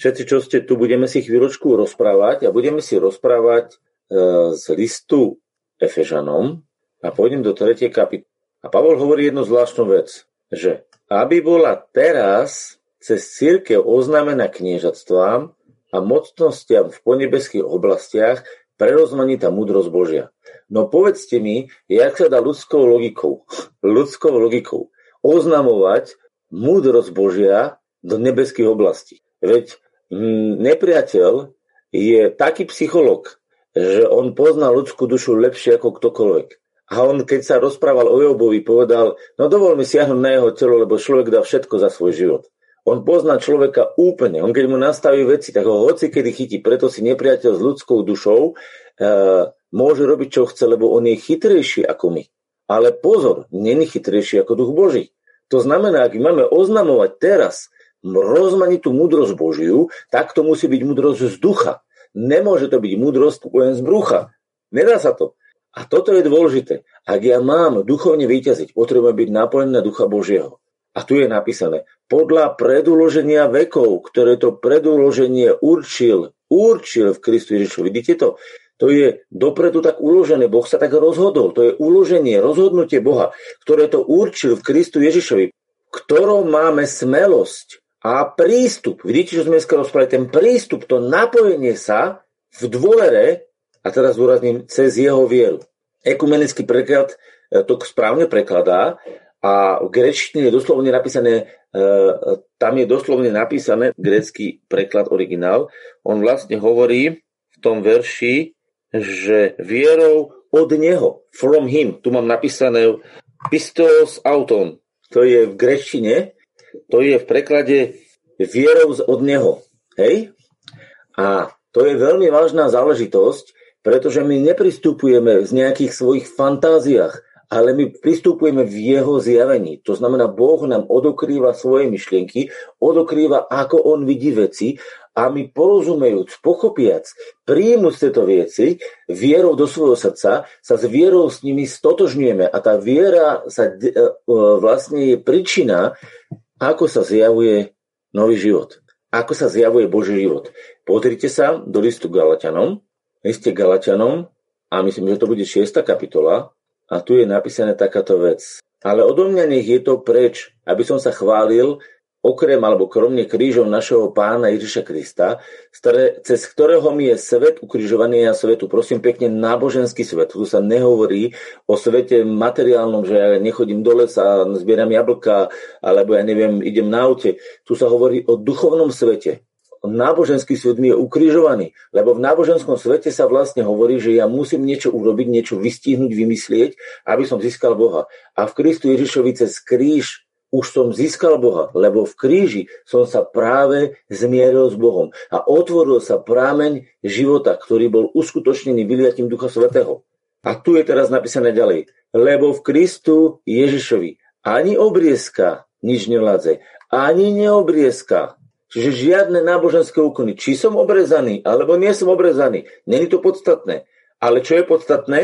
Všetci, čo ste tu, budeme si chvíľočku rozprávať a budeme si rozprávať e, z listu Efežanom a pôjdem do 3. kapitoly. A Pavol hovorí jednu zvláštnu vec, že aby bola teraz cez církev oznámená kniežatstvám a mocnostiam v ponebeských oblastiach prerozmanitá múdrosť Božia. No povedzte mi, jak sa dá ľudskou logikou, ľudskou logikou oznamovať múdrosť Božia do nebeských oblastí. Veď nepriateľ je taký psycholog, že on pozná ľudskú dušu lepšie ako ktokoľvek. A on, keď sa rozprával o Jobovi, povedal, no dovol mi siahnuť na jeho telo, lebo človek dá všetko za svoj život. On pozná človeka úplne. On keď mu nastaví veci, tak ho hoci kedy chytí. Preto si nepriateľ s ľudskou dušou e, môže robiť, čo chce, lebo on je chytrejší ako my. Ale pozor, není chytrejší ako duch Boží. To znamená, ak máme oznamovať teraz rozmanitú múdrosť Božiu, tak to musí byť múdrosť z ducha. Nemôže to byť múdrosť len z brucha. Nedá sa to. A toto je dôležité. Ak ja mám duchovne vyťaziť, potrebujem byť napojený na ducha Božieho. A tu je napísané, podľa predúloženia vekov, ktoré to predúloženie určil, určil v Kristu Ježišovi. Vidíte to? To je dopredu tak uložené. Boh sa tak rozhodol. To je uloženie, rozhodnutie Boha, ktoré to určil v Kristu Ježišovi, ktorom máme smelosť a prístup, vidíte, čo sme dneska rozprávali, ten prístup, to napojenie sa v dôvere, a teraz zúrazním, cez jeho vieru. Ekumenický preklad e, to správne prekladá a v grečtine je doslovne napísané, e, tam je doslovne napísané grecký preklad originál. On vlastne hovorí v tom verši, že vierou od neho, from him, tu mám napísané pistos auton, to je v grečtine, to je v preklade vierou od Neho. Hej? A to je veľmi vážna záležitosť, pretože my nepristupujeme z nejakých svojich fantáziách, ale my pristupujeme v jeho zjavení. To znamená, Boh nám odokrýva svoje myšlienky, odokrýva, ako on vidí veci a my porozumejúc, pochopiac, príjmuť tieto veci, vierou do svojho srdca, sa s vierou s nimi stotožňujeme a tá viera sa e, e, vlastne je príčina ako sa zjavuje nový život. Ako sa zjavuje Boží život. Pozrite sa do listu Galatianom, liste Galatianom a myslím, že to bude 6. kapitola a tu je napísané takáto vec. Ale odo mňa nech je to preč, aby som sa chválil okrem alebo kromne krížom našeho pána Ježiša Krista, cez ktorého mi je svet ukrižovaný a svetu. Prosím pekne, náboženský svet. Tu sa nehovorí o svete materiálnom, že ja nechodím do lesa, zbieram jablka, alebo ja neviem, idem na aute. Tu sa hovorí o duchovnom svete. Náboženský svet mi je ukrižovaný, lebo v náboženskom svete sa vlastne hovorí, že ja musím niečo urobiť, niečo vystihnúť, vymyslieť, aby som získal Boha. A v Kristu Ježišovi cez kríž už som získal Boha, lebo v kríži som sa práve zmieril s Bohom a otvoril sa prámeň života, ktorý bol uskutočnený vyliatím Ducha Svetého. A tu je teraz napísané ďalej, lebo v Kristu Ježišovi ani obriezka nič nevládze, ani neobriezka. Čiže žiadne náboženské úkony. Či som obrezaný, alebo nie som obrezaný. Není to podstatné. Ale čo je podstatné?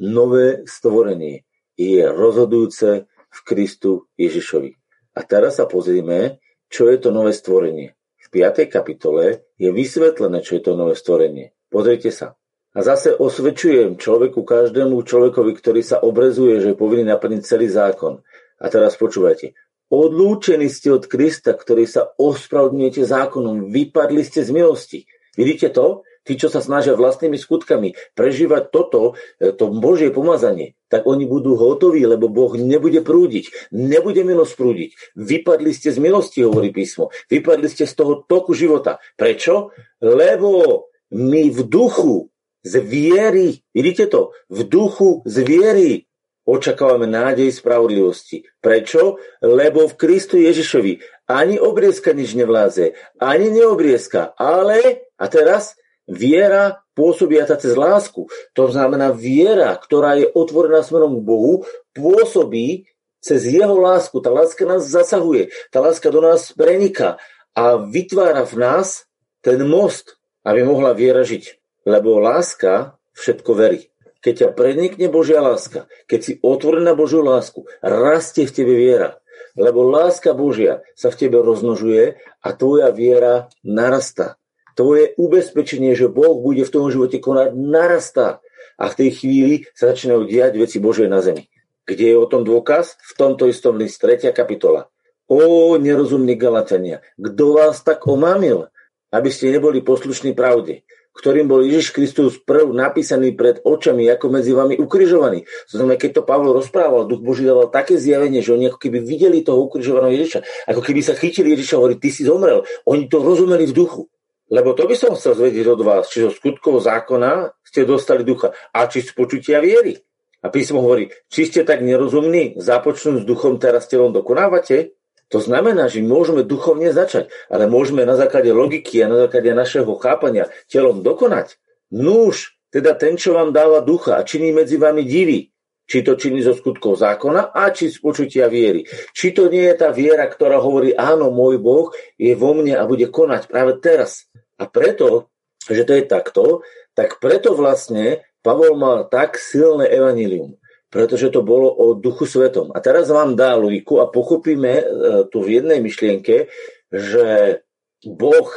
Nové stvorenie je rozhodujúce v Kristu Ježišovi. A teraz sa pozrieme, čo je to nové stvorenie. V 5. kapitole je vysvetlené, čo je to nové stvorenie. Pozrite sa. A zase osvedčujem človeku, každému človekovi, ktorý sa obrezuje, že je povinný naplniť celý zákon. A teraz počúvajte. Odlúčení ste od Krista, ktorý sa ospravedlňujete zákonom. Vypadli ste z milosti. Vidíte to? Tí, čo sa snažia vlastnými skutkami prežívať toto, e, to Božie pomazanie, tak oni budú hotoví, lebo Boh nebude prúdiť, nebude milosť prúdiť. Vypadli ste z milosti, hovorí písmo. Vypadli ste z toho toku života. Prečo? Lebo my v duchu z viery, vidíte to, v duchu z viery očakávame nádej spravodlivosti. Prečo? Lebo v Kristu Ježišovi ani obriezka nič nevláze, ani neobriezka, ale, a teraz, Viera pôsobiaca cez lásku. To znamená viera, ktorá je otvorená smerom k Bohu, pôsobí cez jeho lásku. Tá láska nás zasahuje, tá láska do nás preniká a vytvára v nás ten most, aby mohla viera žiť. Lebo láska všetko verí. Keď ťa prenikne Božia láska, keď si otvorená Božiu lásku, rastie v tebe viera. Lebo láska Božia sa v tebe roznožuje a tvoja viera narastá. Tvoje ubezpečenie, že Boh bude v tom živote konať, narastá. A v tej chvíli sa začínajú diať veci Božie na zemi. Kde je o tom dôkaz? V tomto istom list 3. kapitola. O nerozumní Galatania, kto vás tak omámil, aby ste neboli poslušní pravde? ktorým bol Ježiš Kristus prv napísaný pred očami, ako medzi vami ukrižovaný. To znamená, keď to Pavol rozprával, Duch Boží dával také zjavenie, že oni ako keby videli toho ukrižovaného Ježiša, ako keby sa chytili Ježiša a hovorili, ty si zomrel. Oni to rozumeli v duchu. Lebo to by som chcel zvedieť od vás, či zo skutkov zákona ste dostali ducha a či z počutia viery. A písmo hovorí, či ste tak nerozumní, započnú s duchom, teraz telom dokonávate, to znamená, že môžeme duchovne začať, ale môžeme na základe logiky a na základe našeho chápania telom dokonať. Núž, teda ten, čo vám dáva ducha a činí medzi vami divy, či to činí zo skutkov zákona a či z počutia viery. Či to nie je tá viera, ktorá hovorí, áno, môj Boh je vo mne a bude konať práve teraz. A preto, že to je takto, tak preto vlastne Pavol mal tak silné evanílium pretože to bolo o duchu svetom. A teraz vám dá logiku a pochopíme e, tu v jednej myšlienke, že Boh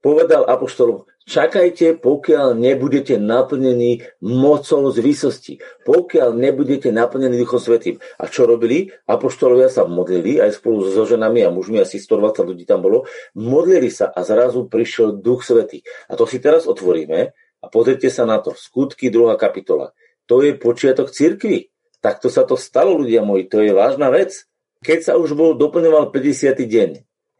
povedal apoštolom, čakajte, pokiaľ nebudete naplnení mocou z výsosti, pokiaľ nebudete naplnení Duchom Svetým. A čo robili? Apoštolovia sa modlili, aj spolu so ženami a mužmi, asi 120 ľudí tam bolo, modlili sa a zrazu prišiel Duch Svetý. A to si teraz otvoríme a pozrite sa na to. Skutky 2. kapitola. To je počiatok cirkvi. Takto sa to stalo, ľudia moji, to je vážna vec. Keď sa už bol doplňoval 50. deň,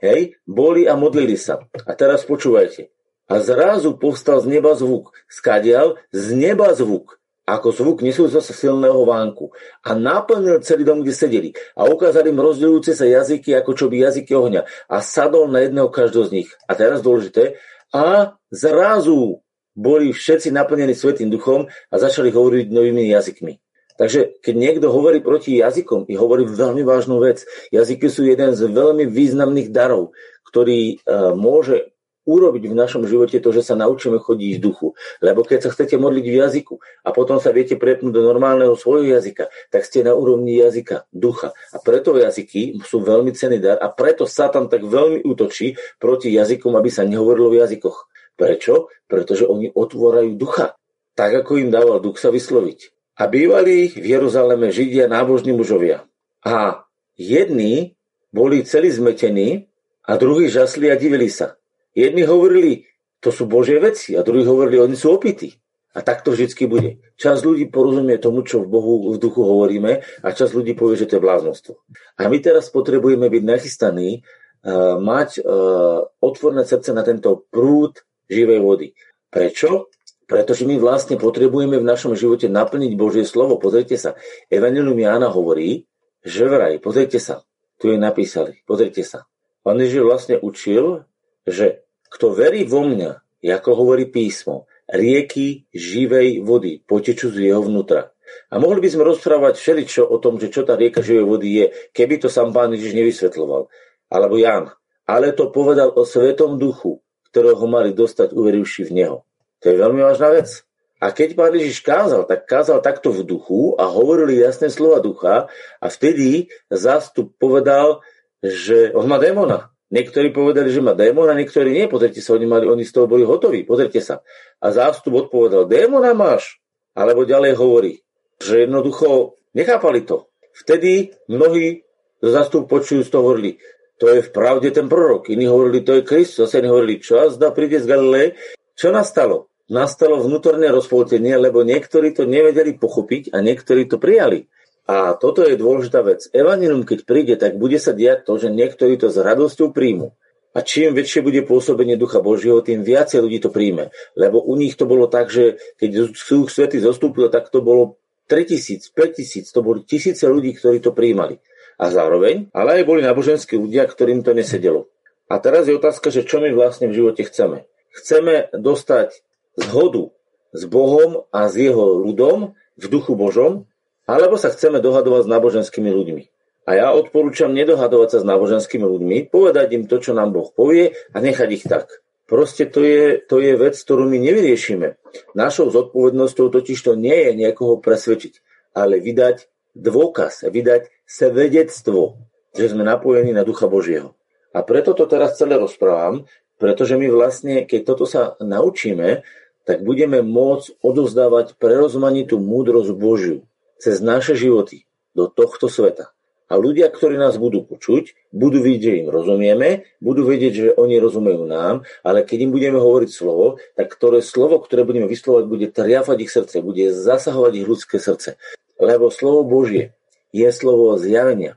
hej, boli a modlili sa. A teraz počúvajte. A zrazu povstal z neba zvuk. Skadial z neba zvuk ako zvuk nesúco sa silného vánku a naplnil celý dom, kde sedeli a ukázali im rozdeľujúce sa jazyky ako čo by jazyky ohňa a sadol na jedného každého z nich. A teraz dôležité, a zrazu boli všetci naplnení Svetým duchom a začali hovoriť novými jazykmi. Takže keď niekto hovorí proti jazykom, i hovorí veľmi vážnu vec. Jazyky sú jeden z veľmi významných darov, ktorý uh, môže urobiť v našom živote to, že sa naučíme chodiť v duchu. Lebo keď sa chcete modliť v jazyku a potom sa viete prepnúť do normálneho svojho jazyka, tak ste na úrovni jazyka, ducha. A preto jazyky sú veľmi cený dar a preto sa tam tak veľmi útočí proti jazykom, aby sa nehovorilo v jazykoch. Prečo? Pretože oni otvorajú ducha. Tak, ako im dával duch sa vysloviť. A bývali v Jeruzaleme Židia nábožní mužovia. A jedni boli celí zmetení a druhí žasli a divili sa. Jedni hovorili, to sú Božie veci a druhí hovorili, oni sú opití. A tak to vždy bude. Čas ľudí porozumie tomu, čo v Bohu v duchu hovoríme a čas ľudí povie, že to je bláznostvo. A my teraz potrebujeme byť nachystaní, uh, mať uh, otvorné srdce na tento prúd živej vody. Prečo? Pretože my vlastne potrebujeme v našom živote naplniť Božie slovo. Pozrite sa, Evangelium Jána hovorí, že vraj, pozrite sa, tu je napísali, pozrite sa. Pán Ježiš vlastne učil, že kto verí vo mňa, ako hovorí písmo, rieky živej vody potečú z jeho vnútra. A mohli by sme rozprávať všeličo o tom, že čo tá rieka živej vody je, keby to sám pán Ježiš nevysvetloval. Alebo Ján. Ale to povedal o Svetom duchu, ktorého mali dostať uverivši v Neho. To je veľmi vážna vec. A keď pán Ježiš kázal, tak kázal takto v duchu a hovorili jasné slova ducha a vtedy zástup povedal, že on má démona. Niektorí povedali, že má démona, niektorí nie. Pozrite sa, oni, mali, oni z toho boli hotoví. Pozrite sa. A zástup odpovedal, démona máš. Alebo ďalej hovorí, že jednoducho nechápali to. Vtedy mnohí zo zástup počujú z toho hovorili, to je v pravde ten prorok. Iní hovorili, to je Kristus. Zase iní hovorili, čo zda príde z Galileje. Čo nastalo? nastalo vnútorné rozpoltenie, lebo niektorí to nevedeli pochopiť a niektorí to prijali. A toto je dôležitá vec. Evangelium, keď príde, tak bude sa diať to, že niektorí to s radosťou príjmu. A čím väčšie bude pôsobenie Ducha Božieho, tým viacej ľudí to príjme. Lebo u nich to bolo tak, že keď Duch Svety zostúpil, tak to bolo 3000, 5000, to boli tisíce ľudí, ktorí to príjmali. A zároveň, ale aj boli náboženskí ľudia, ktorým to nesedelo. A teraz je otázka, že čo my vlastne v živote chceme. Chceme dostať zhodu s Bohom a s jeho ľudom v duchu Božom, alebo sa chceme dohadovať s náboženskými ľuďmi. A ja odporúčam nedohadovať sa s náboženskými ľuďmi, povedať im to, čo nám Boh povie a nechať ich tak. Proste to je, to je vec, ktorú my nevyriešime. Našou zodpovednosťou totiž to nie je niekoho presvedčiť, ale vydať dôkaz, vydať svedectvo že sme napojení na Ducha Božieho. A preto to teraz celé rozprávam, pretože my vlastne, keď toto sa naučíme, tak budeme môcť odozdávať prerozmanitú múdrosť Božiu cez naše životy do tohto sveta. A ľudia, ktorí nás budú počuť, budú vidieť, že im rozumieme, budú vedieť, že oni rozumejú nám, ale keď im budeme hovoriť slovo, tak ktoré slovo, ktoré budeme vyslovať, bude triafať ich srdce, bude zasahovať ich ľudské srdce. Lebo slovo Božie je slovo zjavenia.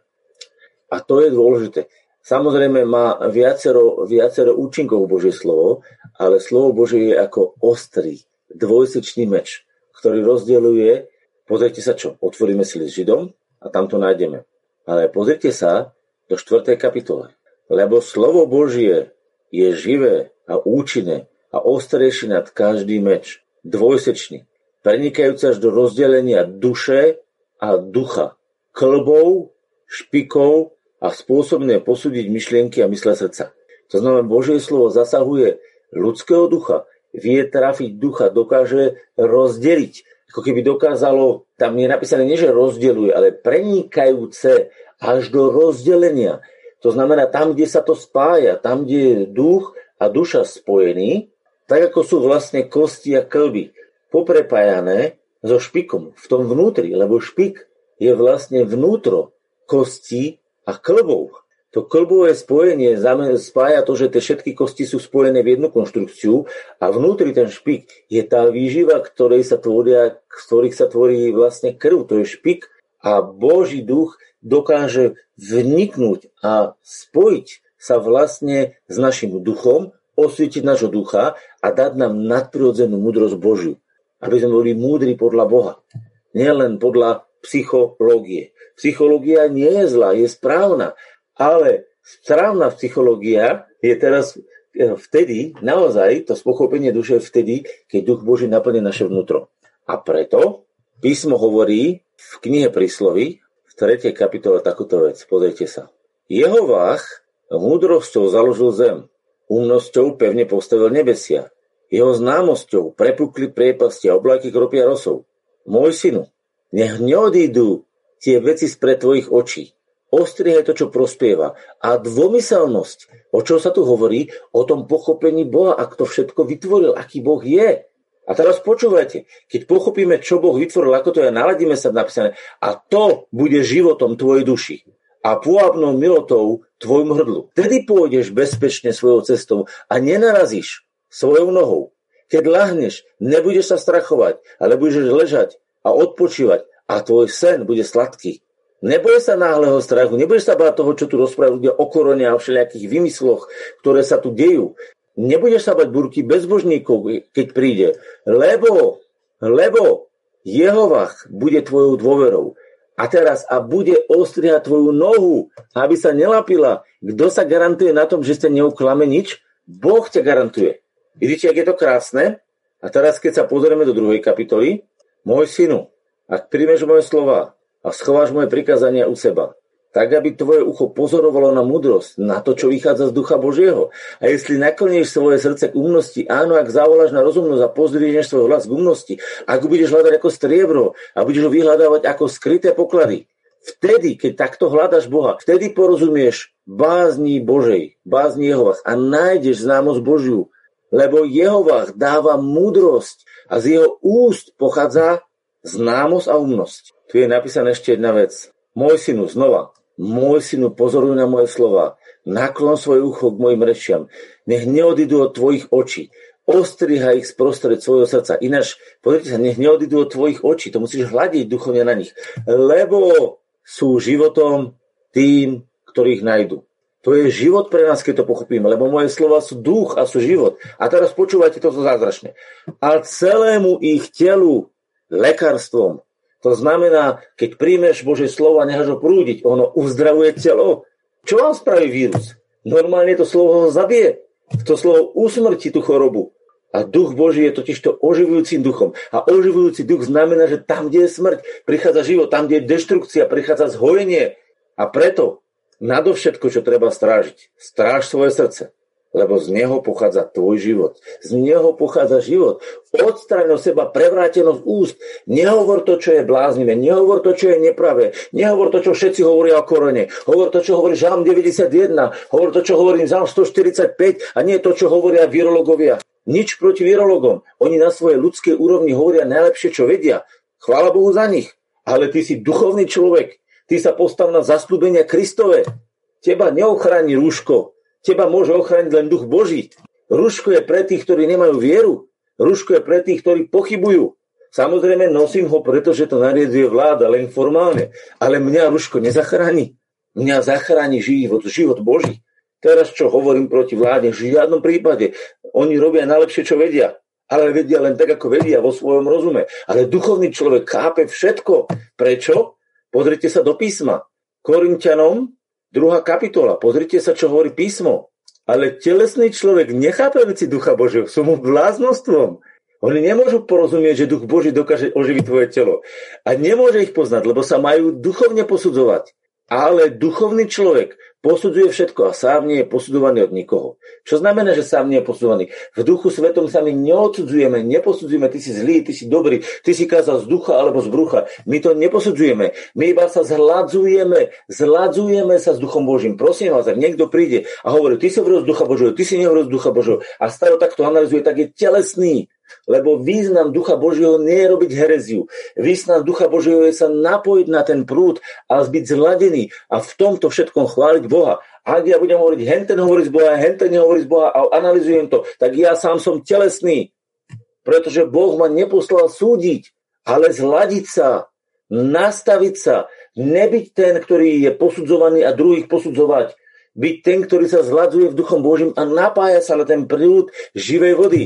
A to je dôležité. Samozrejme má viacero, viacero účinkov Božie slovo, ale slovo Božie je ako ostrý, dvojsečný meč, ktorý rozdeľuje, pozrite sa čo, otvoríme si s Židom a tam to nájdeme ale pozrite sa do 4. kapitole. Lebo slovo Božie je živé a účinné a ostrejšie nad každý meč, dvojsečný, prenikajúce až do rozdelenia duše a ducha, klbov, špikov a spôsobné posúdiť myšlienky a mysle srdca. To znamená, Božie slovo zasahuje ľudského ducha, vie trafiť ducha, dokáže rozdeliť ako keby dokázalo, tam je napísané nie, že rozdeluje, ale prenikajúce až do rozdelenia. To znamená, tam, kde sa to spája, tam, kde je duch a duša spojení, tak ako sú vlastne kosti a klby poprepájané so špikom v tom vnútri, lebo špik je vlastne vnútro kosti a klbov. To klbové spojenie spája to, že tie všetky kosti sú spojené v jednu konštrukciu a vnútri ten špik je tá výživa, ktorej sa tvoria, z ktorých sa tvorí vlastne krv. To je špik a Boží duch dokáže vniknúť a spojiť sa vlastne s našim duchom, osvietiť nášho ducha a dať nám nadprirodzenú múdrosť Božiu. Aby sme boli múdri podľa Boha. Nielen podľa psychológie. Psychológia nie je zlá, je správna, ale správna psychológia je teraz e, vtedy, naozaj, to spochopenie duše vtedy, keď duch Boží naplne naše vnútro. A preto písmo hovorí v knihe príslovy, v 3. kapitole takúto vec. Pozrite sa. Jeho vách múdrosťou založil zem, umnosťou pevne postavil nebesia. Jeho známosťou prepukli priepasti a oblaky kropia rosov. Môj synu, nech neodídu tie veci spred tvojich očí ostrihaj to, čo prospieva. A dvomyselnosť, o čom sa tu hovorí, o tom pochopení Boha, ak to všetko vytvoril, aký Boh je. A teraz počúvajte, keď pochopíme, čo Boh vytvoril, ako to je, naladíme sa napísané, a to bude životom tvojej duši a pôvabnou milotou tvojmu hrdlu. Tedy pôjdeš bezpečne svojou cestou a nenarazíš svojou nohou. Keď lahneš, nebudeš sa strachovať, ale budeš ležať a odpočívať a tvoj sen bude sladký. Neboj sa náhleho strachu, nebudeš sa báť toho, čo tu rozprávajú ľudia o korone a všelijakých vymysloch, ktoré sa tu dejú. Nebudeš sa bať burky bezbožníkov, keď príde, lebo, lebo Jehovach bude tvojou dôverou. A teraz, a bude ostrihať tvoju nohu, aby sa nelapila. Kto sa garantuje na tom, že ste neuklame nič? Boh ťa garantuje. Vidíte, ak je to krásne? A teraz, keď sa pozrieme do druhej kapitoly, môj synu, ak príjmeš moje slova a schováš moje prikázania u seba. Tak, aby tvoje ucho pozorovalo na múdrosť, na to, čo vychádza z ducha Božieho. A jestli naklonieš svoje srdce k umnosti, áno, ak zavoláš na rozumnosť a pozdvihneš svoj hlas k umnosti, ak ho budeš hľadať ako striebro a budeš ho vyhľadávať ako skryté poklady, vtedy, keď takto hľadaš Boha, vtedy porozumieš bázni Božej, bázni Jehovach a nájdeš známosť Božiu, lebo Jehovach dáva múdrosť a z jeho úst pochádza známosť a umnosť. Tu je napísaná ešte jedna vec. Môj synu, znova, môj synu, pozoruj na moje slova. Naklon svoje ucho k mojim rečiam. Nech neodídu od tvojich očí. Ostriha ich sprostred svojho srdca. Ináč, pozrite sa, nech neodídu od tvojich očí. To musíš hľadiť duchovne na nich. Lebo sú životom tým, ktorých nájdu. To je život pre nás, keď to pochopíme, lebo moje slova sú duch a sú život. A teraz počúvajte to zázračne. A celému ich telu lekárstvom to znamená, keď príjmeš Božie slovo a necháš ho prúdiť, ono uzdravuje telo. Čo vám spraví vírus? Normálne to slovo ho zabije. To slovo usmrti tú chorobu. A duch Boží je totiž to oživujúcim duchom. A oživujúci duch znamená, že tam, kde je smrť, prichádza život, tam, kde je deštrukcia, prichádza zhojenie. A preto nadovšetko, čo treba strážiť, stráž svoje srdce. Lebo z neho pochádza tvoj život. Z neho pochádza život. Odstraň od seba prevrátenosť úst. Nehovor to, čo je bláznivé. Nehovor to, čo je nepravé. Nehovor to, čo všetci hovoria o korone. Hovor to, čo hovorí Žalm 91. Hovor to, čo hovorí Žalm 145 a nie to, čo hovoria virologovia. Nič proti virologom. Oni na svojej ľudskej úrovni hovoria najlepšie, čo vedia. Chvála Bohu za nich. Ale ty si duchovný človek. Ty sa postav na zaslúbenia Kristove. Teba neochráni rúško. Teba môže ochrániť len duch Boží. Rúško je pre tých, ktorí nemajú vieru. Rúško je pre tých, ktorí pochybujú. Samozrejme nosím ho, pretože to nariaduje vláda, len formálne. Ale mňa rúško nezachráni. Mňa zachráni život, život Boží. Teraz čo hovorím proti vláde? V žiadnom prípade. Oni robia najlepšie, čo vedia. Ale vedia len tak, ako vedia vo svojom rozume. Ale duchovný človek chápe všetko. Prečo? Pozrite sa do písma. Korintianom Druhá kapitola. Pozrite sa, čo hovorí písmo. Ale telesný človek nechápe veci Ducha Božieho. Sú mu bláznostvom. Oni nemôžu porozumieť, že Duch Boží dokáže oživiť tvoje telo. A nemôže ich poznať, lebo sa majú duchovne posudzovať. Ale duchovný človek posudzuje všetko a sám nie je posudzovaný od nikoho. Čo znamená, že sám nie je posudzovaný? V duchu svetom sa my neodsudzujeme, neposudzujeme, ty si zlý, ty si dobrý, ty si kázal z ducha alebo z brucha. My to neposudzujeme. My iba sa zhladzujeme, zhladzujeme sa s duchom Božím. Prosím vás, ak niekto príde a hovorí, ty si hovoril z ducha Božieho, ty si nehovoril z ducha Božieho a stále takto analizuje, tak je telesný. Lebo význam Ducha Božieho nie je robiť hereziu. Význam Ducha Božieho je sa napojiť na ten prúd a byť zladený a v tomto všetkom chváliť Boha. Ak ja budem hovoriť, henten hovorí z Boha, henten nehovorí z Boha a analizujem to, tak ja sám som telesný. Pretože Boh ma neposlal súdiť, ale zladiť sa, nastaviť sa, nebyť ten, ktorý je posudzovaný a druhých posudzovať. Byť ten, ktorý sa zladzuje v Duchom Božím a napája sa na ten prúd živej vody.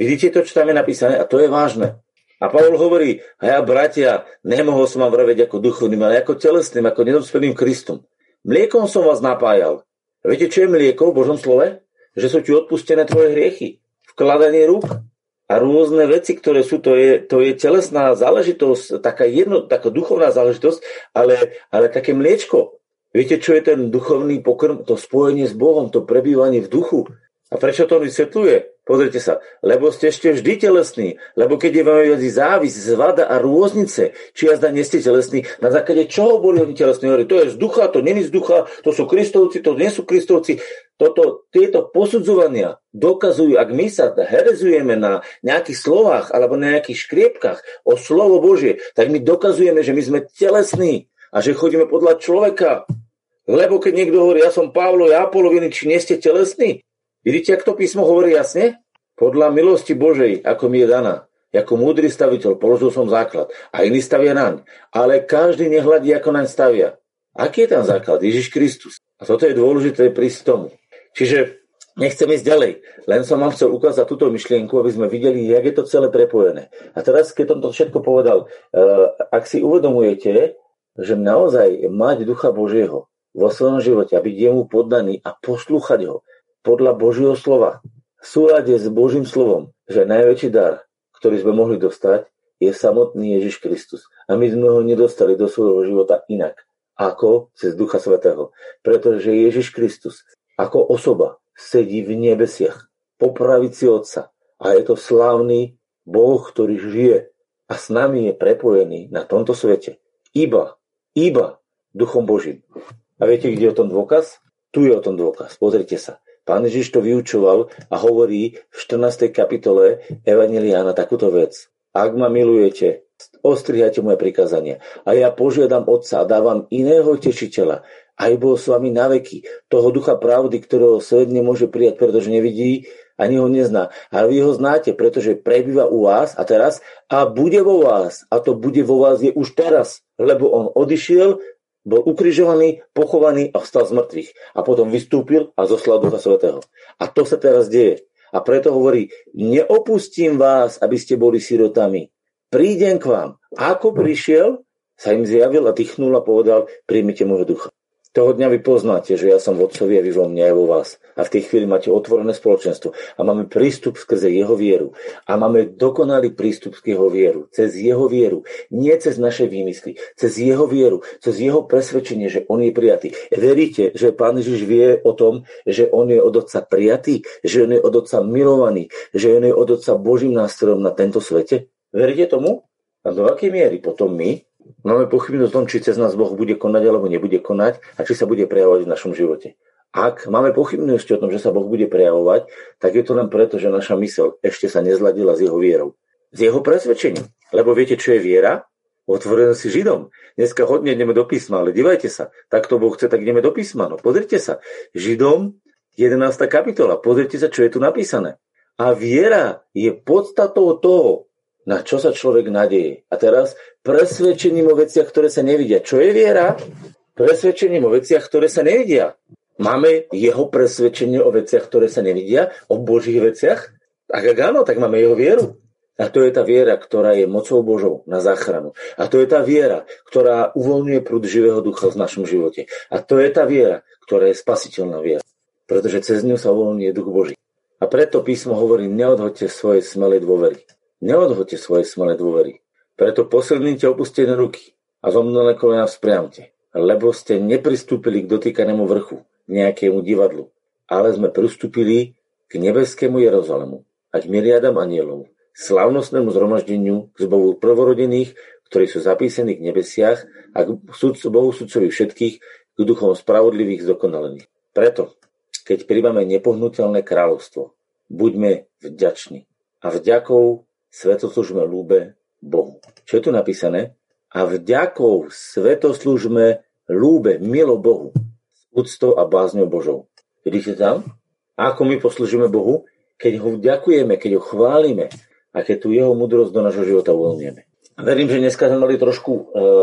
Vidíte to, čo tam je napísané? A to je vážne. A Pavol hovorí, a ja, bratia, nemohol som vám vraveť ako duchovným, ale ako telesným, ako nedospelým Kristom. Mliekom som vás napájal. Viete, čo je mlieko v Božom slove? Že sú ti odpustené tvoje hriechy. Vkladanie rúk a rôzne veci, ktoré sú, to je, to je telesná záležitosť, taká, jedno, taká duchovná záležitosť, ale, ale také mliečko. Viete, čo je ten duchovný pokrm? To spojenie s Bohom, to prebývanie v duchu. A prečo to on vysvetľuje? Pozrite sa, lebo ste ešte vždy telesní, lebo keď je vám jazdí závis, zvada a rôznice, či jazda nie ste telesní, na základe čoho boli oni telesní? Hovorí, to je z ducha, to není z ducha, to sú kristovci, to nie sú kristovci. Toto, tieto posudzovania dokazujú, ak my sa herezujeme na nejakých slovách alebo na nejakých škriepkach o slovo Božie, tak my dokazujeme, že my sme telesní a že chodíme podľa človeka. Lebo keď niekto hovorí, ja som Pavlo, ja poloviny, či nie ste telesní, Vidíte, ak to písmo hovorí jasne? Podľa milosti Božej, ako mi je daná. Ako múdry staviteľ položil som základ a iný stavia naň. Ale každý nehľadí, ako naň stavia. Aký je tam základ? Ježiš Kristus. A toto je dôležité prísť tomu. Čiže nechcem ísť ďalej. Len som vám chcel ukázať túto myšlienku, aby sme videli, jak je to celé prepojené. A teraz, keď som to všetko povedal, eh, ak si uvedomujete, že naozaj mať Ducha Božieho vo svojom živote a byť jemu poddaný a poslúchať ho, podľa Božieho slova, v súlade s Božím slovom, že najväčší dar, ktorý sme mohli dostať, je samotný Ježiš Kristus. A my sme ho nedostali do svojho života inak, ako cez Ducha Svetého. Pretože Ježiš Kristus ako osoba sedí v nebesiach, po pravici Otca. A je to slávny Boh, ktorý žije a s nami je prepojený na tomto svete. Iba, iba Duchom Božím. A viete, kde je o tom dôkaz? Tu je o tom dôkaz. Pozrite sa. Pán Ježiš to vyučoval a hovorí v 14. kapitole Evangeliána takúto vec. Ak ma milujete, ostrihajte moje prikázania. A ja požiadam Otca a dávam iného tešiteľa, aj bol s vami na veky, toho ducha pravdy, ktorého svet nemôže prijať, pretože nevidí, ani ho nezná. Ale vy ho znáte, pretože prebýva u vás a teraz a bude vo vás. A to bude vo vás je už teraz, lebo on odišiel bol ukrižovaný, pochovaný a vstal z mŕtvych. A potom vystúpil a zoslal Ducha Svetého. A to sa teraz deje. A preto hovorí, neopustím vás, aby ste boli sirotami. Prídem k vám. A ako prišiel, sa im zjavil a dýchnul a povedal, príjmite môjho ducha. Toho dňa vy poznáte, že ja som v Otcovi a vy vo mne aj vo vás. A v tej chvíli máte otvorené spoločenstvo a máme prístup skrze jeho vieru. A máme dokonalý prístup k jeho vieru. Cez jeho vieru. Nie cez naše výmysly. Cez jeho vieru. Cez jeho presvedčenie, že on je prijatý. Veríte, že Pán Ježiš vie o tom, že on je od Otca prijatý? Že on je od Otca milovaný? Že on je od Otca Božím nástrojom na tento svete? Veríte tomu? A do akej miery potom my Máme pochybnosť o tom, či cez nás Boh bude konať alebo nebude konať a či sa bude prejavovať v našom živote. Ak máme pochybnosti o tom, že sa Boh bude prejavovať, tak je to len preto, že naša mysel ešte sa nezladila s jeho vierou. S jeho presvedčením. Lebo viete, čo je viera? Otvorené si Židom. Dneska hodne ideme do písma, ale divajte sa. Tak to Boh chce, tak ideme do písma. No pozrite sa. Židom 11. kapitola. Pozrite sa, čo je tu napísané. A viera je podstatou toho, na čo sa človek nadeje. A teraz presvedčením o veciach, ktoré sa nevidia. Čo je viera? Presvedčením o veciach, ktoré sa nevidia. Máme jeho presvedčenie o veciach, ktoré sa nevidia, o Božích veciach? Ak, ak áno, tak máme jeho vieru. A to je tá viera, ktorá je mocou Božou na záchranu. A to je tá viera, ktorá uvoľňuje prúd živého ducha v našom živote. A to je tá viera, ktorá je spasiteľná viera. Pretože cez ňu sa uvoľňuje duch Boží. A preto písmo hovorí, neodhoďte svoje smelé dôvery. Neodhoďte svoje smelé dôvery. Preto posilnite opustené ruky a zomnelé kolena vzpriamte, lebo ste nepristúpili k dotýkanému vrchu, nejakému divadlu, ale sme pristúpili k nebeskému Jeruzalemu a k miliardám anielov, slavnostnému zhromaždeniu k zbovu prvorodených, ktorí sú zapísaní k nebesiach a k Bohu sudcovi všetkých, k duchom spravodlivých zdokonalených. Preto, keď príjmame nepohnutelné kráľovstvo, buďme vďační. A vďakou svetoslúžme lúbe Bohu. Čo je tu napísané? A vďakou svetoslúžme lúbe, milo Bohu, s úctou a bázňou Božou. Vidíte tam? Ako my poslúžime Bohu? Keď ho vďakujeme, keď ho chválime a keď tu jeho mudrosť do nášho života uvoľňujeme. Verím, že dneska sme mali trošku e,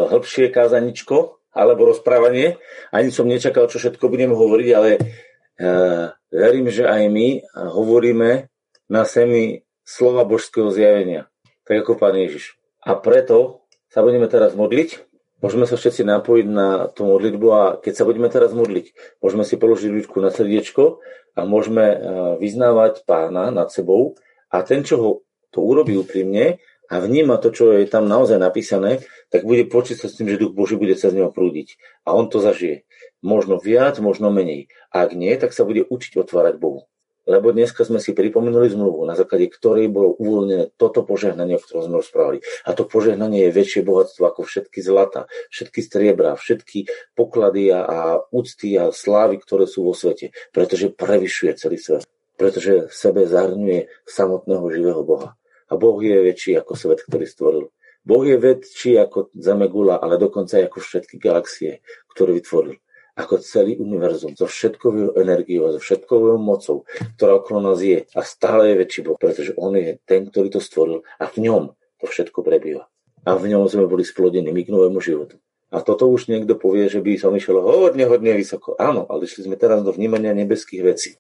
hĺbšie kázaničko alebo rozprávanie. Ani som nečakal, čo všetko budem hovoriť, ale e, verím, že aj my hovoríme na semi slova božského zjavenia, tak ako Pán Ježiš. A preto sa budeme teraz modliť, môžeme sa všetci napojiť na tú modlitbu a keď sa budeme teraz modliť, môžeme si položiť ručku na srdiečko a môžeme e, vyznávať pána nad sebou a ten, čo ho to urobí úprimne a vníma to, čo je tam naozaj napísané, tak bude počítať sa s tým, že Duch Boží bude cez neho prúdiť. A on to zažije. Možno viac, možno menej. A ak nie, tak sa bude učiť otvárať Bohu lebo dneska sme si pripomenuli zmluvu, na základe ktorej bolo uvoľnené toto požehnanie, o ktorom sme rozprávali. A to požehnanie je väčšie bohatstvo ako všetky zlata, všetky striebra, všetky poklady a, úcty a slávy, ktoré sú vo svete, pretože prevyšuje celý svet. Pretože v sebe zahrňuje samotného živého Boha. A Boh je väčší ako svet, ktorý stvoril. Boh je väčší ako Zemegula, ale dokonca aj ako všetky galaxie, ktoré vytvoril ako celý univerzum, so všetkou energiou a so všetkou mocou, ktorá okolo nás je a stále je väčší Boh, pretože On je ten, ktorý to stvoril a v ňom to všetko prebýva. A v ňom sme boli splodení my k novému životu. A toto už niekto povie, že by som išiel hodne, hodne vysoko. Áno, ale išli sme teraz do vnímania nebeských vecí.